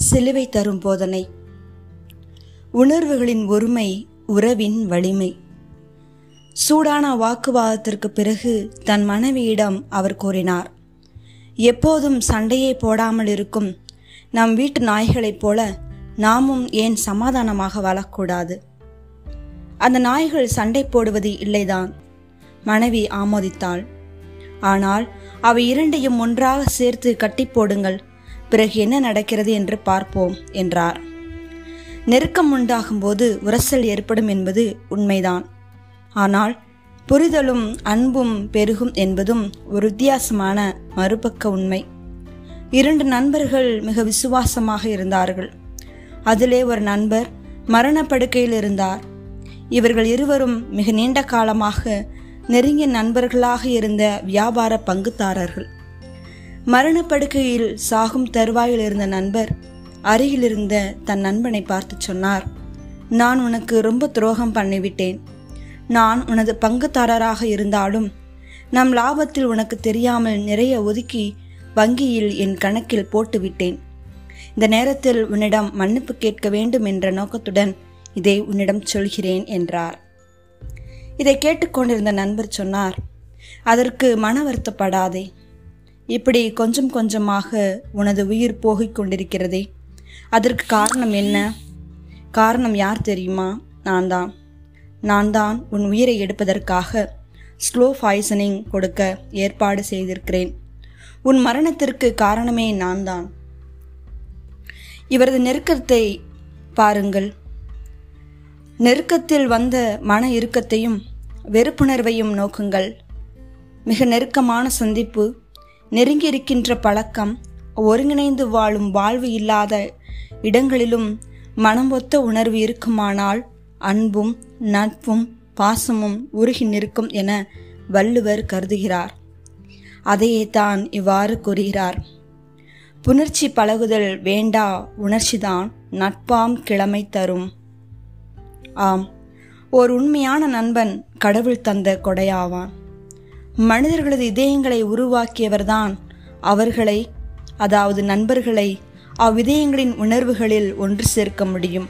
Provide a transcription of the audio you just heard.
சிலுவை தரும் போதனை. உணர்வுகளின் ஒருமை உறவின் வலிமை. சூடான வாக்குவாதத்திற்கு பிறகு தன் மனைவியிடம் அவர் கூறினார் எப்போதும் சண்டையே போடாமல் இருக்கும். நம் வீட்டு நாய்களைப் போல நாமும் ஏன் சமாதானமாக வாழக்கூடாது? அந்த நாய்கள் சண்டை போடுவது இல்லைதான் மனைவி ஆமோதித்தாள். ஆனால் அவை இரண்டையும் ஒன்றாக சேர்த்து கட்டி போடுங்கள். பிறகு என்ன நடக்கிறது என்று பார்ப்போம் என்றார். நெருக்கம் உண்டாகும்போது உரசல் ஏற்படும் என்பது உண்மைதான். ஆனால் புரிதலும் அன்பும் பெருகும் என்பதும் ஒரு வித்தியாசமான மறுபக்க உண்மை. இரண்டு நண்பர்கள் மிக விசுவாசமாக இருந்தார்கள். அதிலே ஒரு நண்பர் மரணப்படுக்கையில் இருந்தார். இவர்கள் இருவரும் மிக நீண்ட காலமாக நெருங்கிய நண்பர்களாக இருந்த வியாபார பங்குதாரர்கள். மரணப்படுக்கையில் சாகும் தருவாயில் இருந்த நண்பர் அருகில் இருந்த தன் நண்பனை பார்த்து சொன்னார் நான் உனக்கு ரொம்ப துரோகம் பண்ணிவிட்டேன். நான் உனது பங்குதாரராக இருந்தாலும் நம் லாபத்தில் உனக்கு தெரியாமல் நிறைய ஒதுக்கி வங்கியில் என் கணக்கில் போட்டுவிட்டேன். இந்த நேரத்தில் உன்னிடம் மன்னிப்பு கேட்க வேண்டும் என்ற நோக்கத்துடன் இதை உன்னிடம் சொல்கிறேன் என்றார். இதை கேட்டுக்கொண்டிருந்த நண்பர் சொன்னார் அதற்கு மன வருத்தப்படாதே. இப்படி கொஞ்சம் கொஞ்சமாக உனது உயிர் போகிக் கொண்டிருக்கிறதே. அதற்கு காரணம் என்ன? காரணம் யார் தெரியுமா? நான் தான் நான் தான் உன் உயிரை எடுப்பதற்காக ஸ்லோ பாய்சனிங் கொடுக்க ஏற்பாடு செய்திருக்கிறேன். உன் மரணத்திற்கு காரணமே நான் தான் இவரது நெருக்கத்தை பாருங்கள். நெருக்கத்தில் வந்த மன இறுக்கத்தையும் வெறுப்புணர்வையும் நோக்குங்கள். மிக நெருக்கமான சந்திப்பு நெருங்கியிருக்கின்ற பழக்கம் ஒருங்கிணைந்து வாழும் வாழ்வு இல்லாத இடங்களிலும் மனம் ஒத்த உணர்வு இருக்குமானால் அன்பும் நட்பும் பாசமும் உருகி நிற்கும் என வள்ளுவர் கருதுகிறார். அதையே தான் இவ்வாறு கூறுகிறார். புணர்ச்சி பழகுதல் வேண்டா உணர்ச்சிதான் நட்பாம் கிழமை தரும். ஆம் ஓர் உண்மையான நண்பன் கடவுள் தந்த கொடையாவான். மனிதர்களது இதயங்களை உருவாக்கியவர்தான் அவர்களை அதாவது நண்பர்களை அவ்விதயங்களின் உணர்வுகளில் ஒன்று சேர்க்க முடியும்.